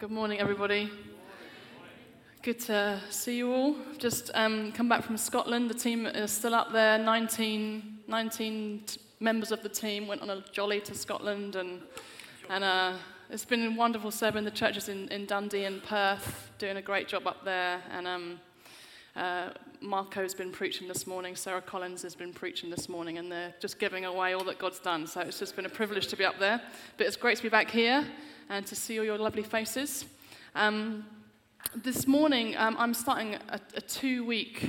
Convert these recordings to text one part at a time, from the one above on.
Good morning, everybody. Good to see you all. Just um, come back from Scotland. The team is still up there. 19, 19 t- members of the team went on a jolly to Scotland, and, and uh, it's been wonderful serving the churches in, in Dundee and Perth, doing a great job up there. And um, uh, Marco's been preaching this morning, Sarah Collins has been preaching this morning, and they're just giving away all that God's done. So it's just been a privilege to be up there. But it's great to be back here and to see all your lovely faces. Um, this morning, um, I'm starting a, a two week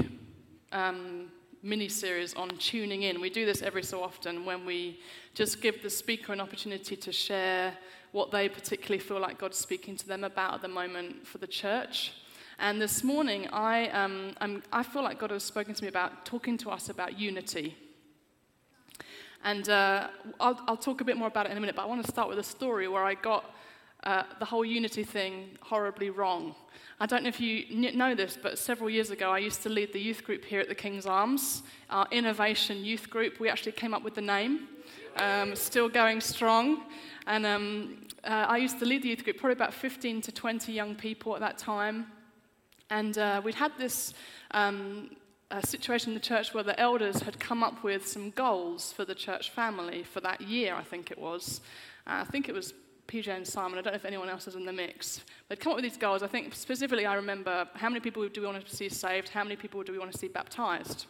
um, mini series on tuning in. We do this every so often when we just give the speaker an opportunity to share what they particularly feel like God's speaking to them about at the moment for the church. And this morning, I, um, i feel like God has spoken to me about talking to us about unity. And uh, I'll, I'll, talk a bit more about it in a minute, but I want to start with a story where I got uh, the whole unity thing horribly wrong. I don't know if you know this, but several years ago I used to lead the youth group here at the King's Arms, our innovation youth group. We actually came up with the name, um, still going strong. And um, uh, I used to lead the youth group, probably about 15 to 20 young people at that time. And uh, we'd had this um, situation in the church where the elders had come up with some goals for the church family for that year, I think it was. Uh, I think it was PJ and Simon. I don't know if anyone else is in the mix. They'd come up with these goals. I think specifically, I remember how many people do we want to see saved? How many people do we want to see baptized?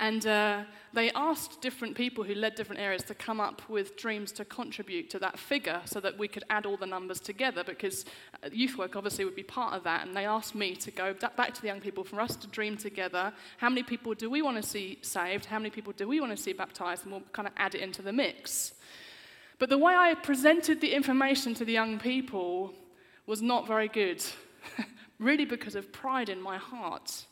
And uh, they asked different people who led different areas to come up with dreams to contribute to that figure so that we could add all the numbers together because uh, youth work obviously would be part of that. And they asked me to go back to the young people for us to dream together how many people do we want to see saved? How many people do we want to see baptized? And we'll kind of add it into the mix. But the way I presented the information to the young people was not very good, really because of pride in my heart.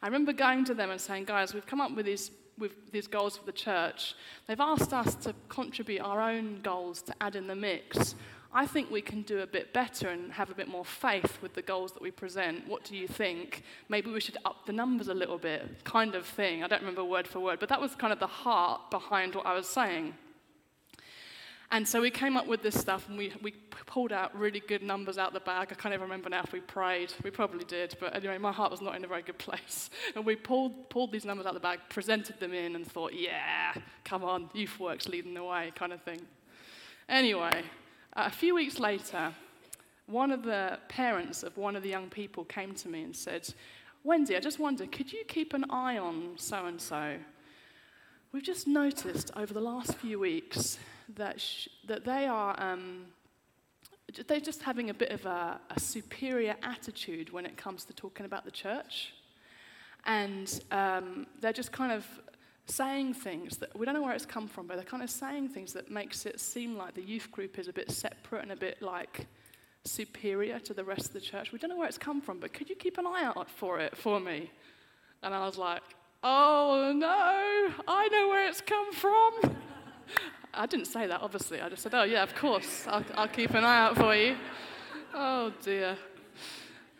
I remember going to them and saying, guys, we've come up with these, with these goals for the church. They've asked us to contribute our own goals to add in the mix. I think we can do a bit better and have a bit more faith with the goals that we present. What do you think? Maybe we should up the numbers a little bit, kind of thing. I don't remember word for word, but that was kind of the heart behind what I was saying. And so we came up with this stuff and we, we pulled out really good numbers out the bag. I can't even remember now if we prayed. We probably did. But anyway, my heart was not in a very good place. And we pulled, pulled these numbers out the bag, presented them in, and thought, yeah, come on, youth work's leading the way, kind of thing. Anyway, a few weeks later, one of the parents of one of the young people came to me and said, Wendy, I just wonder, could you keep an eye on so and so? We've just noticed over the last few weeks that, sh- that they are um, they're just having a bit of a, a, superior attitude when it comes to talking about the church. And um, they're just kind of saying things that we don't know where it's come from, but they're kind of saying things that makes it seem like the youth group is a bit separate and a bit like superior to the rest of the church. We don't know where it's come from, but could you keep an eye out for it for me? And I was like, oh no, I know where it's come from. I didn't say that, obviously. I just said, oh, yeah, of course. I'll, I'll keep an eye out for you. Oh, dear.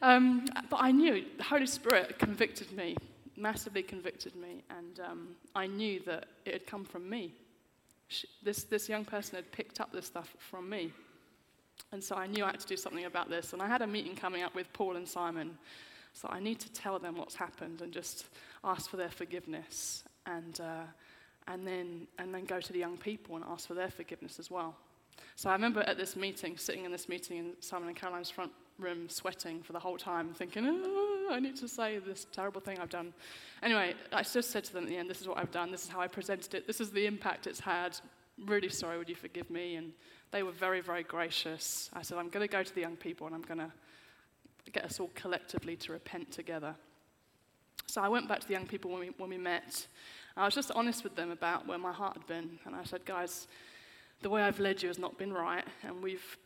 Um, but I knew the Holy Spirit convicted me, massively convicted me, and um, I knew that it had come from me. She, this, this young person had picked up this stuff from me. And so I knew I had to do something about this. And I had a meeting coming up with Paul and Simon. So I need to tell them what's happened and just ask for their forgiveness. And uh, and then, and then go to the young people and ask for their forgiveness as well. So I remember at this meeting, sitting in this meeting in Simon and Caroline's front room, sweating for the whole time, thinking, oh, I need to say this terrible thing I've done. Anyway, I just said to them at the end, this is what I've done, this is how I presented it, this is the impact it's had. Really sorry, would you forgive me? And they were very, very gracious. I said, I'm going to go to the young people and I'm going to get us all collectively to repent together. So I went back to the young people when we, when we met, I was just honest with them about where my heart had been. And I said, guys, the way I've led you has not been right. And we've,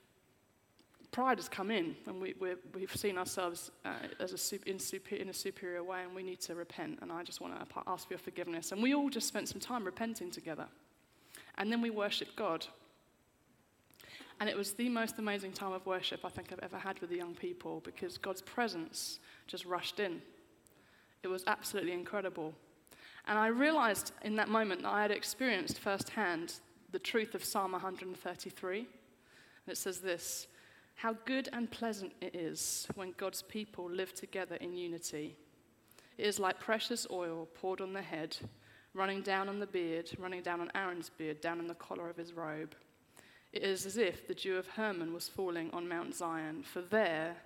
pride has come in. And we, we have seen ourselves uh, as a, super, in, super, in a superior way. And we need to repent. And I just want to ask for your forgiveness. And we all just spent some time repenting together. And then we worshiped God. And it was the most amazing time of worship I think I've ever had with the young people because God's presence just rushed in. It was absolutely incredible. And I realized in that moment that I had experienced firsthand the truth of Psalm 133. And it says this How good and pleasant it is when God's people live together in unity. It is like precious oil poured on the head, running down on the beard, running down on Aaron's beard, down on the collar of his robe. It is as if the dew of Hermon was falling on Mount Zion, for there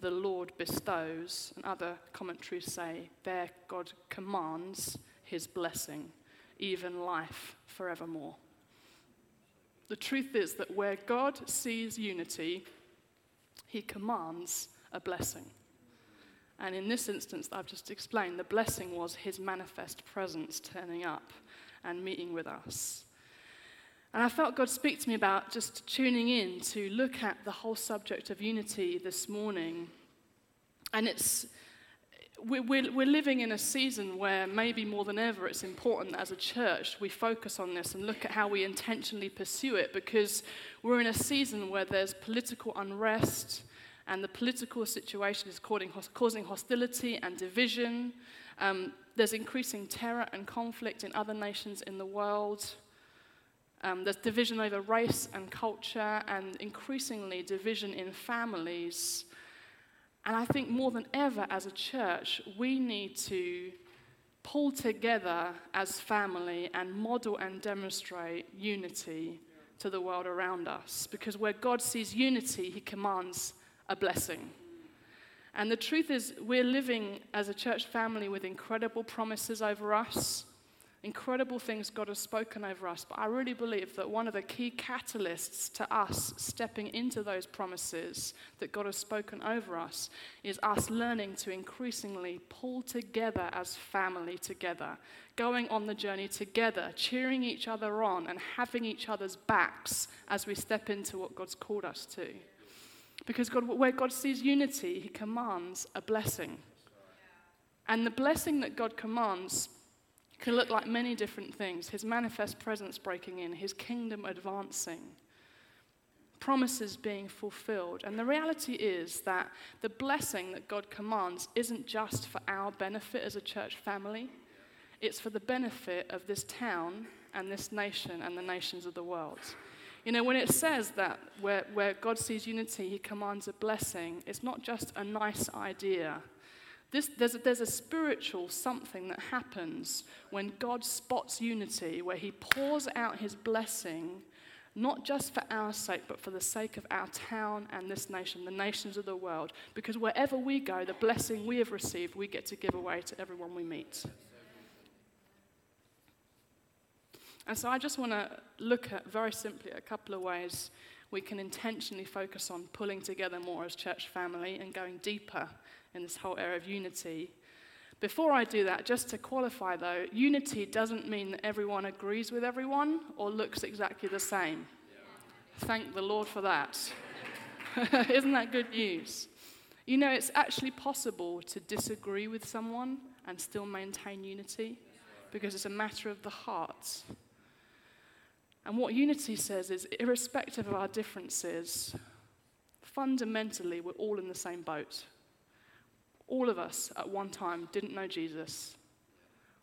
the Lord bestows, and other commentaries say, there God commands his blessing, even life forevermore. The truth is that where God sees unity, he commands a blessing. And in this instance that I've just explained, the blessing was his manifest presence turning up and meeting with us. And I felt God speak to me about just tuning in to look at the whole subject of unity this morning. And it's, we're, we're, living in a season where maybe more than ever it's important as a church we focus on this and look at how we intentionally pursue it because we're in a season where there's political unrest and the political situation is causing hostility and division. Um, there's increasing terror and conflict in other nations in the world. Um, there's division over race and culture, and increasingly division in families. And I think more than ever as a church, we need to pull together as family and model and demonstrate unity to the world around us. Because where God sees unity, He commands a blessing. And the truth is, we're living as a church family with incredible promises over us incredible things God has spoken over us. But I really believe that one of the key catalysts to us stepping into those promises that God has spoken over us is us learning to increasingly pull together as family together, going on the journey together, cheering each other on, and having each other's backs as we step into what God's called us to. Because God, where God sees unity, He commands a blessing. And the blessing that God commands can look like many different things His manifest presence breaking in, His kingdom advancing, promises being fulfilled. And the reality is that the blessing that God commands isn't just for our benefit as a church family, it's for the benefit of this town and this nation and the nations of the world. You know, when it says that where, where God sees unity, he commands a blessing, it's not just a nice idea this, there's, a, there's a spiritual something that happens when God spots unity, where He pours out His blessing, not just for our sake, but for the sake of our town and this nation, the nations of the world. Because wherever we go, the blessing we have received, we get to give away to everyone we meet. And so I just want to look at very simply a couple of ways we can intentionally focus on pulling together more as church family and going deeper in this whole area of unity. Before I do that, just to qualify though, unity doesn't mean that everyone agrees with everyone or looks exactly the same. Thank the Lord for that. Isn't that good news? You know, it's actually possible to disagree with someone and still maintain unity because it's a matter of the heart. And what unity says is, irrespective of our differences, fundamentally, we're all in the same boat. All of us at one time didn't know Jesus.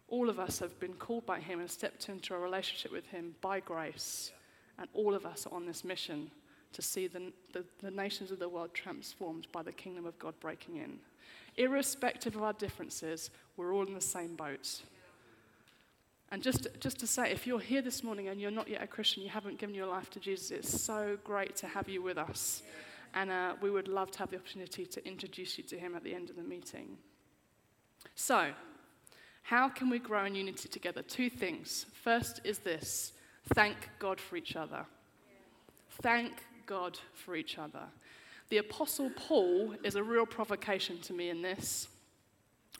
All of us have been called by him and stepped into a relationship with him by grace. And all of us are on this mission to see the, the, the, nations of the world transformed by the kingdom of God breaking in. Irrespective of our differences, we're all in the same boat. And just, just to say, if you're here this morning and you're not yet a Christian, you haven't given your life to Jesus, it's so great to have you with us. And uh, we would love to have the opportunity to introduce you to him at the end of the meeting. So, how can we grow in unity together? Two things. First is this thank God for each other. Thank God for each other. The Apostle Paul is a real provocation to me in this.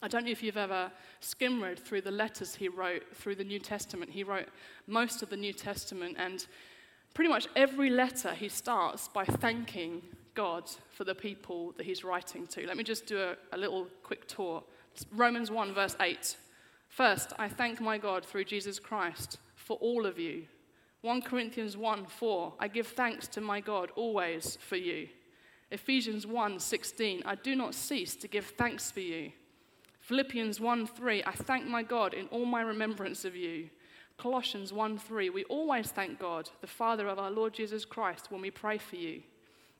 I don't know if you've ever skim read through the letters he wrote through the New Testament. He wrote most of the New Testament, and pretty much every letter he starts by thanking God for the people that he's writing to. Let me just do a, a little quick tour. Romans 1, verse 8. First, I thank my God through Jesus Christ for all of you. 1 Corinthians 1 4, I give thanks to my God always for you. Ephesians 1 16, I do not cease to give thanks for you. Philippians 1 3, I thank my God in all my remembrance of you. Colossians 1 3, we always thank God, the Father of our Lord Jesus Christ, when we pray for you.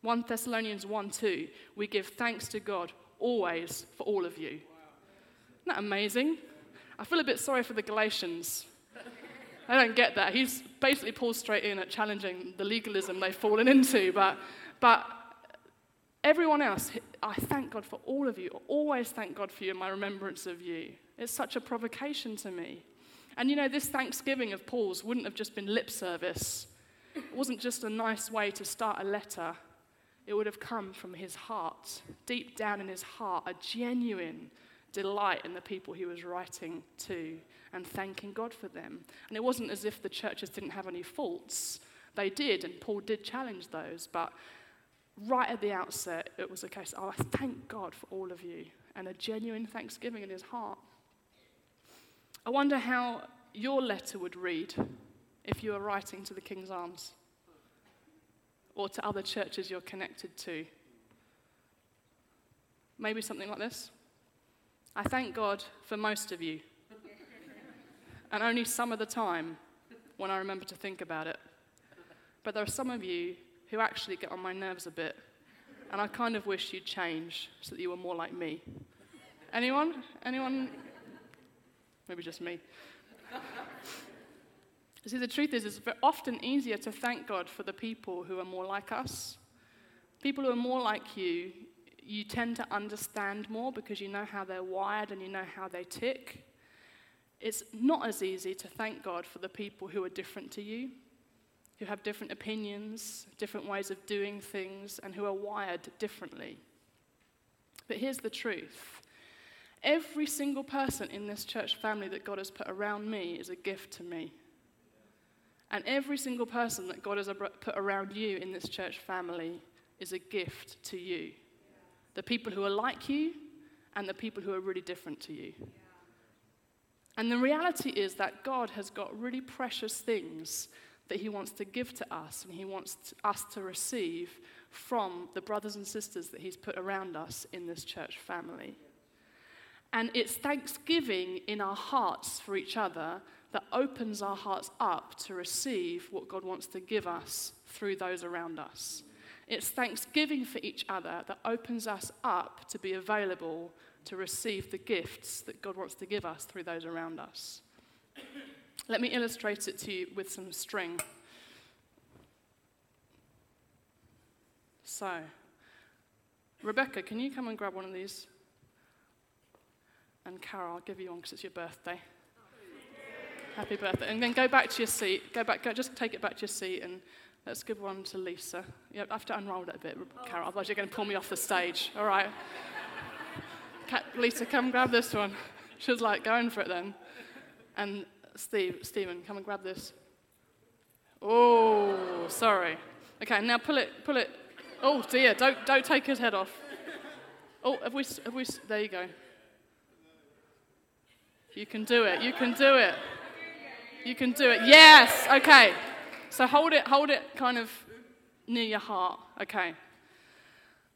1 Thessalonians 1 2, we give thanks to God always for all of you. Isn't that amazing? I feel a bit sorry for the Galatians. I don't get that. He's basically pulled straight in at challenging the legalism they've fallen into. But, but everyone else, I thank God for all of you. I always thank God for you in my remembrance of you. It's such a provocation to me. And you know, this thanksgiving of Paul's wouldn't have just been lip service. It wasn't just a nice way to start a letter. It would have come from his heart, deep down in his heart, a genuine delight in the people he was writing to and thanking God for them. And it wasn't as if the churches didn't have any faults. They did, and Paul did challenge those. But right at the outset, it was a case, oh, I thank God for all of you, and a genuine thanksgiving in his heart. I wonder how your letter would read if you were writing to the King's Arms or to other churches you're connected to. Maybe something like this I thank God for most of you, and only some of the time when I remember to think about it. But there are some of you who actually get on my nerves a bit, and I kind of wish you'd change so that you were more like me. Anyone? Anyone? Maybe just me. See, the truth is, it's often easier to thank God for the people who are more like us. People who are more like you, you tend to understand more because you know how they're wired and you know how they tick. It's not as easy to thank God for the people who are different to you, who have different opinions, different ways of doing things, and who are wired differently. But here's the truth every single person in this church family that God has put around me is a gift to me. And every single person that God has put around you in this church family is a gift to you. The people who are like you and the people who are really different to you. And the reality is that God has got really precious things that He wants to give to us and He wants us to receive from the brothers and sisters that He's put around us in this church family. And it's thanksgiving in our hearts for each other that opens our hearts up to receive what God wants to give us through those around us. It's thanksgiving for each other that opens us up to be available to receive the gifts that God wants to give us through those around us. Let me illustrate it to you with some string. So, Rebecca, can you come and grab one of these? And Carol, I'll give you one because it's your birthday. Happy birthday. And then go back to your seat. Go back, go, just take it back to your seat and let's give one to Lisa. You have to unroll it a bit, oh. Carol, otherwise you're going to pull me off the stage. All right. Lisa, come grab this one. She was like, going for it then. And Steve, Stephen, come and grab this. Oh, sorry. Okay, now pull it, pull it. Oh dear, don't, don't take his head off. Oh, have we, have we, there you go. You can do it, you can do it. You can do it. Yes. Okay. So hold it, hold it kind of near your heart. Okay.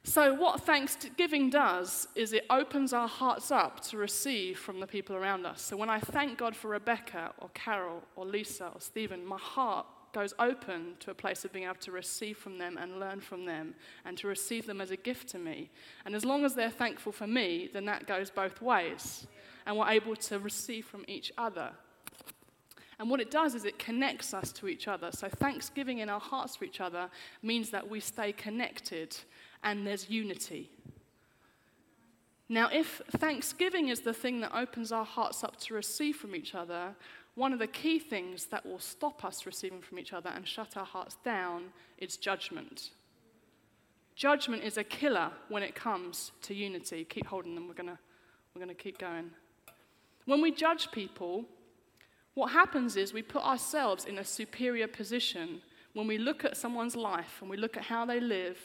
So, what thanksgiving does is it opens our hearts up to receive from the people around us. So, when I thank God for Rebecca or Carol or Lisa or Stephen, my heart goes open to a place of being able to receive from them and learn from them and to receive them as a gift to me. And as long as they're thankful for me, then that goes both ways. And we're able to receive from each other and what it does is it connects us to each other. So, thanksgiving in our hearts for each other means that we stay connected and there's unity. Now, if thanksgiving is the thing that opens our hearts up to receive from each other, one of the key things that will stop us receiving from each other and shut our hearts down is judgment. Judgment is a killer when it comes to unity. Keep holding them, we're going we're going to keep going. When we judge people, what happens is we put ourselves in a superior position when we look at someone's life and we look at how they live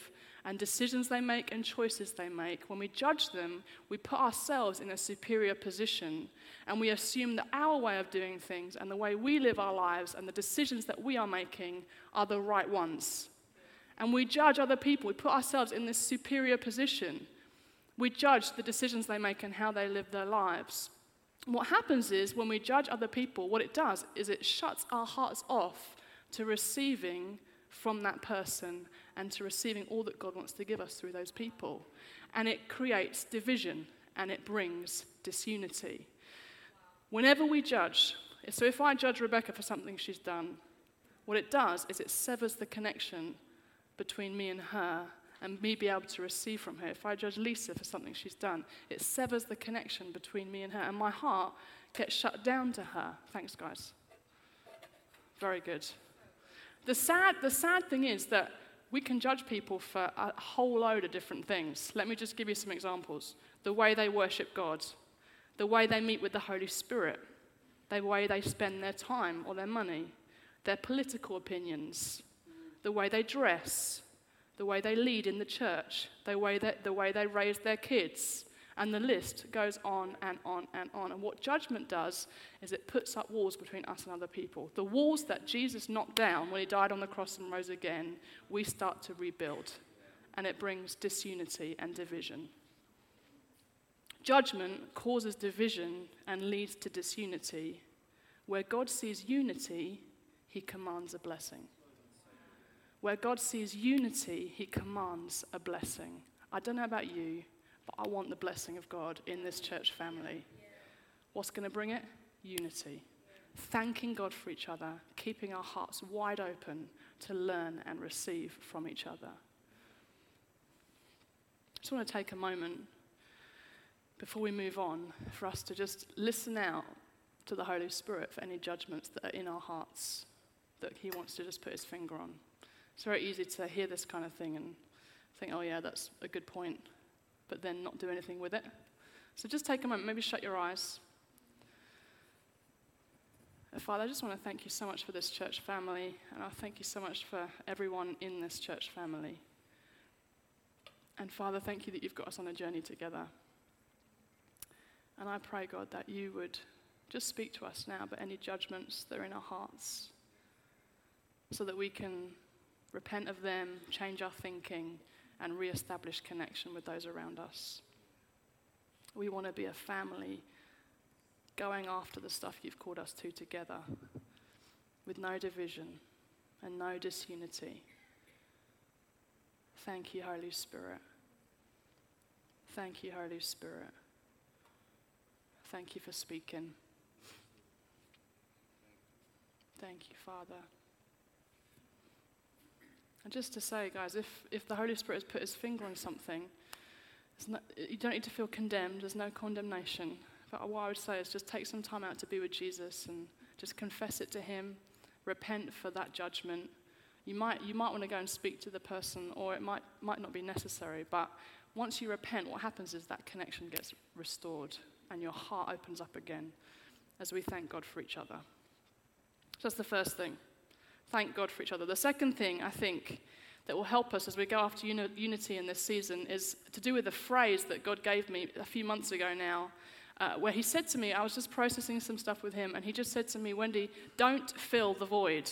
and decisions they make and choices they make. When we judge them, we put ourselves in a superior position and we assume that our way of doing things and the way we live our lives and the decisions that we are making are the right ones. And we judge other people, we put ourselves in this superior position. We judge the decisions they make and how they live their lives what happens is when we judge other people, what it does is it shuts our hearts off to receiving from that person and to receiving all that God wants to give us through those people. And it creates division and it brings disunity. Whenever we judge, so if I judge Rebecca for something she's done, what it does is it severs the connection between me and her and me be able to receive from her. If I judge Lisa for something she's done, it severs the connection between me and her, and my heart gets shut down to her. Thanks, guys. Very good. The sad, the sad thing is that we can judge people for a whole load of different things. Let me just give you some examples the way they worship God, the way they meet with the Holy Spirit, the way they spend their time or their money, their political opinions, the way they dress, the way they lead in the church, the way, that, the way they raise their kids. And the list goes on and on and on. And what judgment does is it puts up walls between us and other people. The walls that Jesus knocked down when he died on the cross and rose again, we start to rebuild. And it brings disunity and division. Judgment causes division and leads to disunity. Where God sees unity, he commands a blessing. Where God sees unity, he commands a blessing. I don't know about you, but I want the blessing of God in this church family. What's going to bring it? Unity. Thanking God for each other, keeping our hearts wide open to learn and receive from each other. I just want to take a moment before we move on for us to just listen out to the Holy Spirit for any judgments that are in our hearts that He wants to just put His finger on. It's very easy to hear this kind of thing and think, oh, yeah, that's a good point, but then not do anything with it. So just take a moment, maybe shut your eyes. Uh, Father, I just want to thank you so much for this church family, and I thank you so much for everyone in this church family. And Father, thank you that you've got us on a journey together. And I pray, God, that you would just speak to us now about any judgments that are in our hearts so that we can repent of them, change our thinking, and re-establish connection with those around us. We want to be a family going after the stuff you've called us to together with no division and no disunity. Thank you, Holy Spirit. Thank you, Holy Spirit. Thank you for speaking. Thank you, Father. And just to say, guys, if, if the Holy Spirit has put his finger on something, no, you don't need to feel condemned. There's no condemnation. But what I would say is just take some time out to be with Jesus and just confess it to him, repent for that judgment. You might, you might want to go and speak to the person, or it might, might not be necessary. But once you repent, what happens is that connection gets restored and your heart opens up again as we thank God for each other. So that's the first thing thank God for each other. The second thing I think that will help us as we go after uni- unity in this season is to do with a phrase that God gave me a few months ago now, uh, where He said to me, I was just processing some stuff with Him, and He just said to me, Wendy, don't fill the void.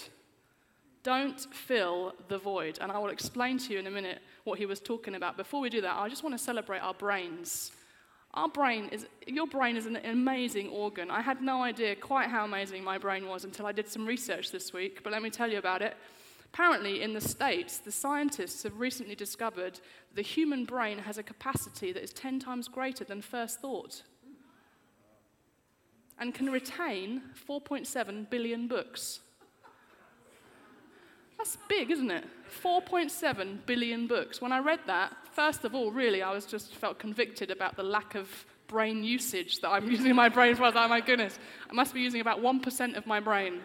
Don't fill the void. And I will explain to you in a minute what He was talking about. Before we do that, I just want to celebrate our brains. Our brain is, your brain is an amazing organ. I had no idea quite how amazing my brain was until I did some research this week, but let me tell you about it. Apparently, in the States, the scientists have recently discovered the human brain has a capacity that is 10 times greater than first thought and can retain 4.7 billion books. That's big, isn't it? 4.7 billion books. When I read that, first of all, really, I was just felt convicted about the lack of brain usage that I'm using my brain for. I was like, oh my goodness, I must be using about 1% of my brain.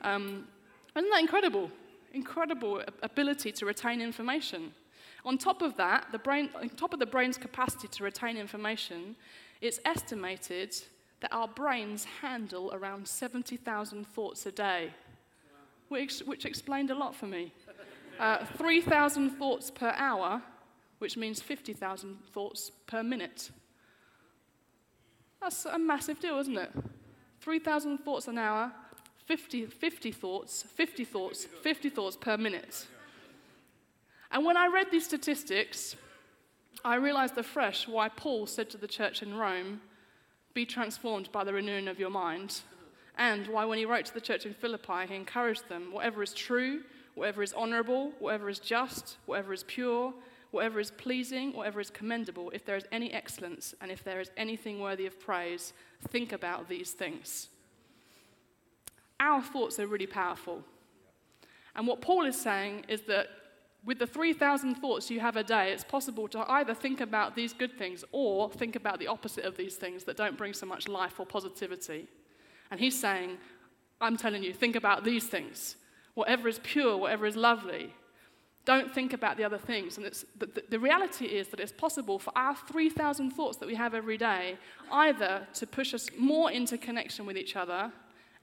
Um, isn't that incredible? Incredible ability to retain information. On top of that, the brain, on top of the brain's capacity to retain information, it's estimated that our brains handle around 70,000 thoughts a day which, which explained a lot for me. Uh, 3,000 thoughts per hour, which means 50,000 thoughts per minute. That's a massive deal, isn't it? 3,000 thoughts an hour, 50, 50 thoughts, 50 thoughts, 50 thoughts per minute. And when I read these statistics, I realized afresh why Paul said to the church in Rome, Be transformed by the renewing of your mind and why, when he wrote to the church in Philippi, he encouraged them whatever is true, whatever is honorable, whatever is just, whatever is pure, whatever is pleasing, whatever is commendable, if there is any excellence, and if there is anything worthy of praise, think about these things. Our thoughts are really powerful. And what Paul is saying is that with the 3,000 thoughts you have a day, it's possible to either think about these good things or think about the opposite of these things that don't bring so much life or positivity. And he's saying, I'm telling you, think about these things. Whatever is pure, whatever is lovely. Don't think about the other things. And the, the reality is that it's possible for our 3,000 thoughts that we have every day either to push us more into connection with each other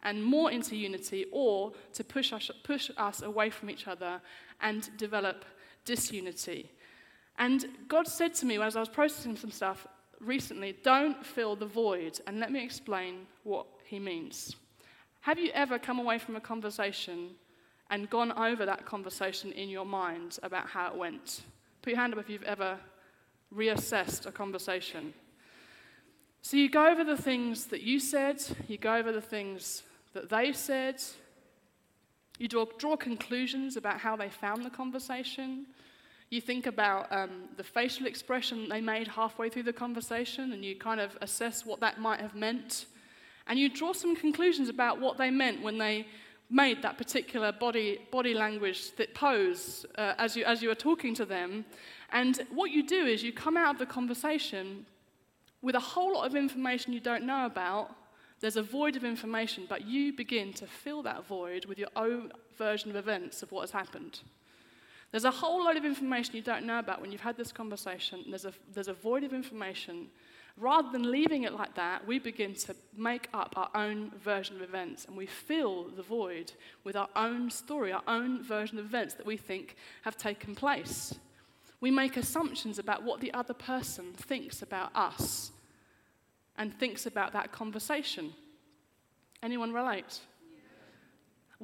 and more into unity, or to push us, push us away from each other and develop disunity. And God said to me as I was processing some stuff recently, don't fill the void. And let me explain what He means. Have you ever come away from a conversation and gone over that conversation in your mind about how it went? Put your hand up if you've ever reassessed a conversation. So you go over the things that you said, you go over the things that they said. You draw, draw conclusions about how they found the conversation. You think about um, the facial expression they made halfway through the conversation, and you kind of assess what that might have meant. And you draw some conclusions about what they meant when they made that particular body, body language that pose uh, as, you, as you were talking to them. And what you do is you come out of the conversation with a whole lot of information you don't know about there's a void of information, but you begin to fill that void with your own version of events of what has happened. There's a whole load of information you don't know about when you've had this conversation. There's a, there's a void of information. Rather than leaving it like that, we begin to make up our own version of events and we fill the void with our own story, our own version of events that we think have taken place. We make assumptions about what the other person thinks about us and thinks about that conversation. Anyone relate?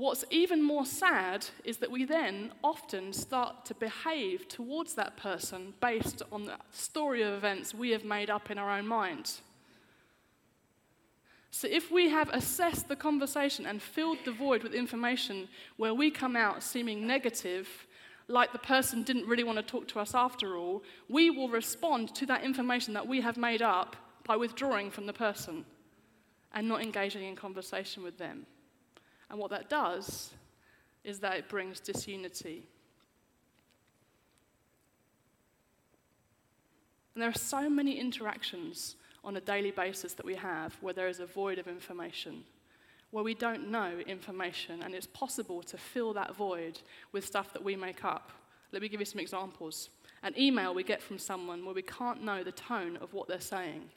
What's even more sad is that we then often start to behave towards that person based on the story of events we have made up in our own minds. So, if we have assessed the conversation and filled the void with information where we come out seeming negative, like the person didn't really want to talk to us after all, we will respond to that information that we have made up by withdrawing from the person and not engaging in conversation with them. And what that does is that it brings disunity. And there are so many interactions on a daily basis that we have where there is a void of information, where we don't know information, and it's possible to fill that void with stuff that we make up. Let me give you some examples. An email we get from someone where we can't know the tone of what they're saying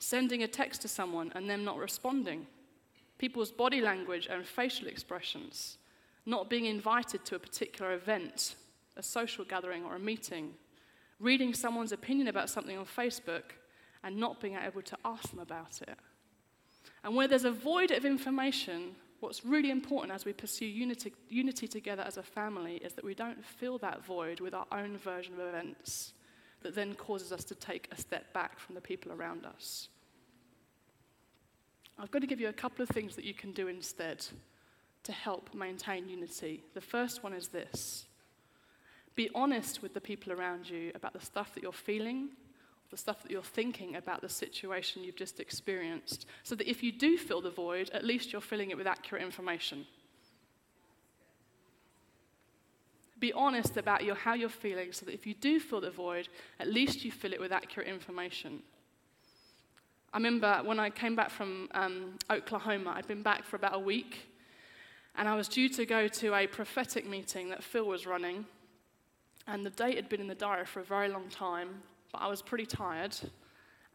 sending a text to someone and them not responding, people's body language and facial expressions, not being invited to a particular event, a social gathering, or a meeting, reading someone's opinion about something on Facebook and not being able to ask them about it. And where there's a void of information, what's really important as we pursue unity, unity together as a family is that we don't fill that void with our own version of events that then causes us to take a step back from the people around us. I've got to give you a couple of things that you can do instead to help maintain unity. The first one is this be honest with the people around you about the stuff that you're feeling, the stuff that you're thinking about the situation you've just experienced, so that if you do fill the void, at least you're filling it with accurate information. Be honest about your, how you're feeling so that if you do fill the void, at least you fill it with accurate information. I remember when I came back from um, Oklahoma, I'd been back for about a week, and I was due to go to a prophetic meeting that Phil was running. And the date had been in the diary for a very long time, but I was pretty tired.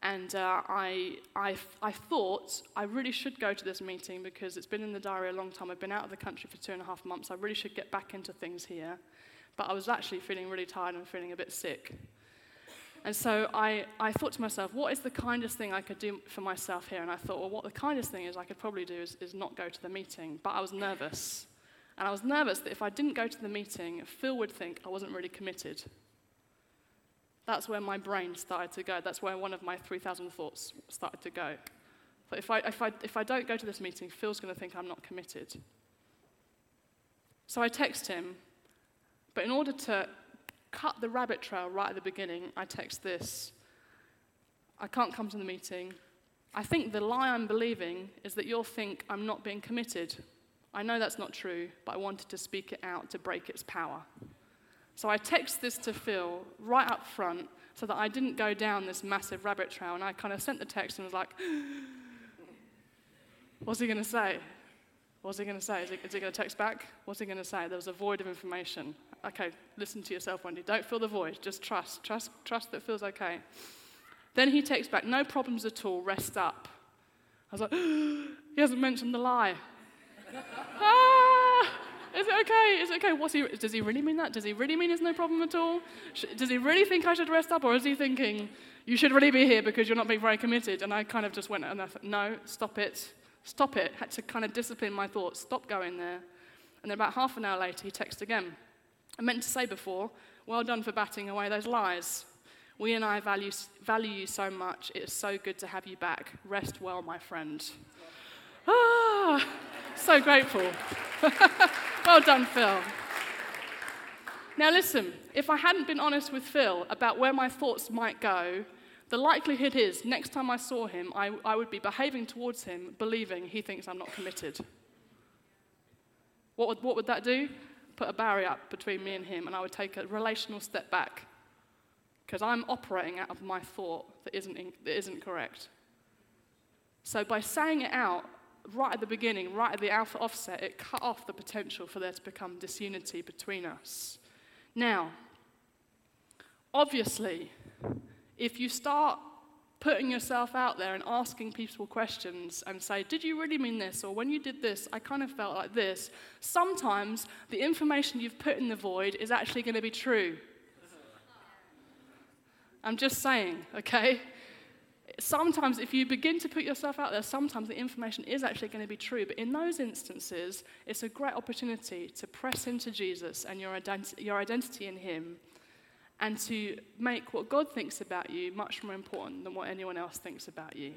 And uh, I, I, I thought I really should go to this meeting because it's been in the diary a long time. I've been out of the country for two and a half months. I really should get back into things here. But I was actually feeling really tired and feeling a bit sick. And so I, I thought to myself, what is the kindest thing I could do for myself here? And I thought, well, what the kindest thing is I could probably do is, is not go to the meeting. But I was nervous. And I was nervous that if I didn't go to the meeting, Phil would think I wasn't really committed. That's where my brain started to go. That's where one of my 3,000 thoughts started to go. But if I, if, I, if I don't go to this meeting, Phil's going to think I'm not committed. So I text him, but in order to cut the rabbit trail right at the beginning, I text this I can't come to the meeting. I think the lie I'm believing is that you'll think I'm not being committed. I know that's not true, but I wanted to speak it out to break its power. So I text this to Phil right up front so that I didn't go down this massive rabbit trail. And I kind of sent the text and was like, What's he going to say? What's he going to say? Is he, he going to text back? What's he going to say? There was a void of information. Okay, listen to yourself, Wendy. Don't fill the void. Just trust. Trust, trust that feels okay. Then he takes back, no problems at all, rest up. I was like, he hasn't mentioned the lie. ah, is it okay? Is it okay? What's he, does he really mean that? Does he really mean there's no problem at all? Does he really think I should rest up? Or is he thinking, you should really be here because you're not being very committed? And I kind of just went, and I thought, no, stop it. Stop it. Had to kind of discipline my thoughts. Stop going there. And then about half an hour later, he texted again. I meant to say before, well done for batting away those lies. We and I value, value you so much. It is so good to have you back. Rest well, my friend. Ah, so grateful. well done, Phil. Now, listen, if I hadn't been honest with Phil about where my thoughts might go, the likelihood is next time I saw him, I, I would be behaving towards him believing he thinks I'm not committed. What would, what would that do? Put a barrier up between me and him, and I would take a relational step back because I'm operating out of my thought that isn't, in, that isn't correct. So by saying it out right at the beginning, right at the alpha offset, it cut off the potential for there to become disunity between us. Now, obviously, if you start putting yourself out there and asking people questions and say, Did you really mean this? Or when you did this, I kind of felt like this. Sometimes the information you've put in the void is actually going to be true. I'm just saying, okay? Sometimes, if you begin to put yourself out there, sometimes the information is actually going to be true. But in those instances, it's a great opportunity to press into Jesus and your, identi- your identity in Him and to make what God thinks about you much more important than what anyone else thinks about you.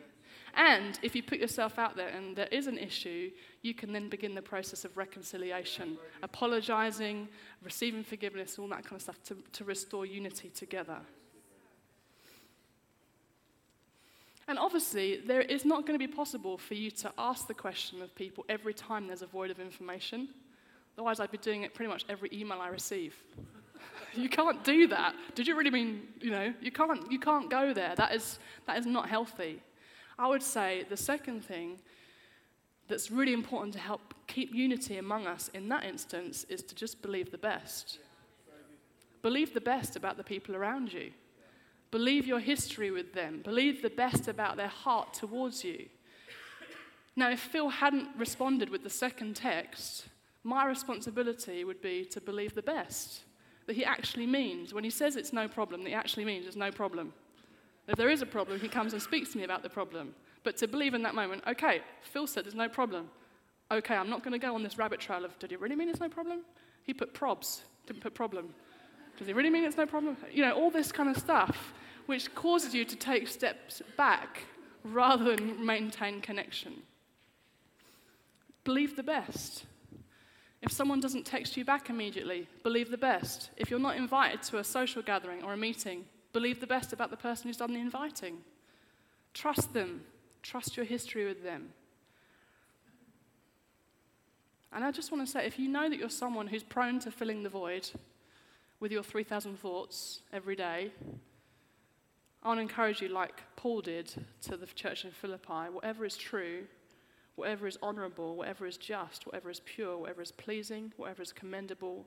And if you put yourself out there and there is an issue, you can then begin the process of reconciliation, apologizing, receiving forgiveness, all that kind of stuff to, to restore unity together. And obviously, there is not going to be possible for you to ask the question of people every time there's a void of information. Otherwise, I'd be doing it pretty much every email I receive. You can't do that. Did you really mean, you know, you can't, you can't go there. That is, that is not healthy. I would say the second thing that's really important to help keep unity among us in that instance is to just believe the best. Believe the best about the people around you. Believe your history with them. Believe the best about their heart towards you. Now, if Phil hadn't responded with the second text, my responsibility would be to believe the best. That he actually means, when he says it's no problem, that he actually means it's no problem. If there is a problem, he comes and speaks to me about the problem. But to believe in that moment, okay, Phil said there's no problem. Okay, I'm not going to go on this rabbit trail of, did he really mean it's no problem? He put probs, didn't put problem. Does he really mean it's no problem? You know, all this kind of stuff, which causes you to take steps back rather than maintain connection. Believe the best. If someone doesn't text you back immediately, believe the best. If you're not invited to a social gathering or a meeting, believe the best about the person who's done the inviting. Trust them. Trust your history with them. And I just want to say if you know that you're someone who's prone to filling the void, with your 3,000 thoughts every day, I want to encourage you, like Paul did to the church in Philippi whatever is true, whatever is honorable, whatever is just, whatever is pure, whatever is pleasing, whatever is commendable,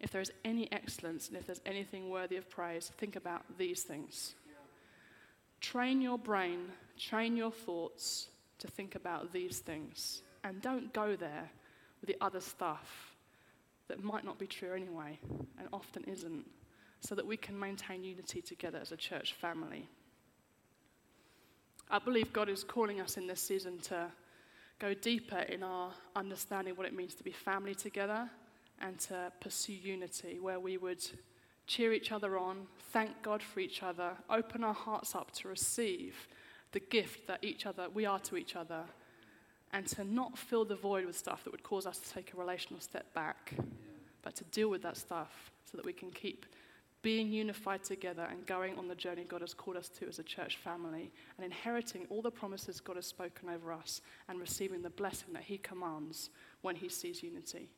if there is any excellence and if there's anything worthy of praise, think about these things. Train your brain, train your thoughts to think about these things. And don't go there with the other stuff that might not be true anyway, and often isn't, so that we can maintain unity together as a church family. I believe God is calling us in this season to go deeper in our understanding what it means to be family together and to pursue unity, where we would cheer each other on, thank God for each other, open our hearts up to receive the gift that each other we are to each other, and to not fill the void with stuff that would cause us to take a relational step back, but to deal with that stuff so that we can keep being unified together and going on the journey God has called us to as a church family and inheriting all the promises God has spoken over us and receiving the blessing that He commands when He sees unity.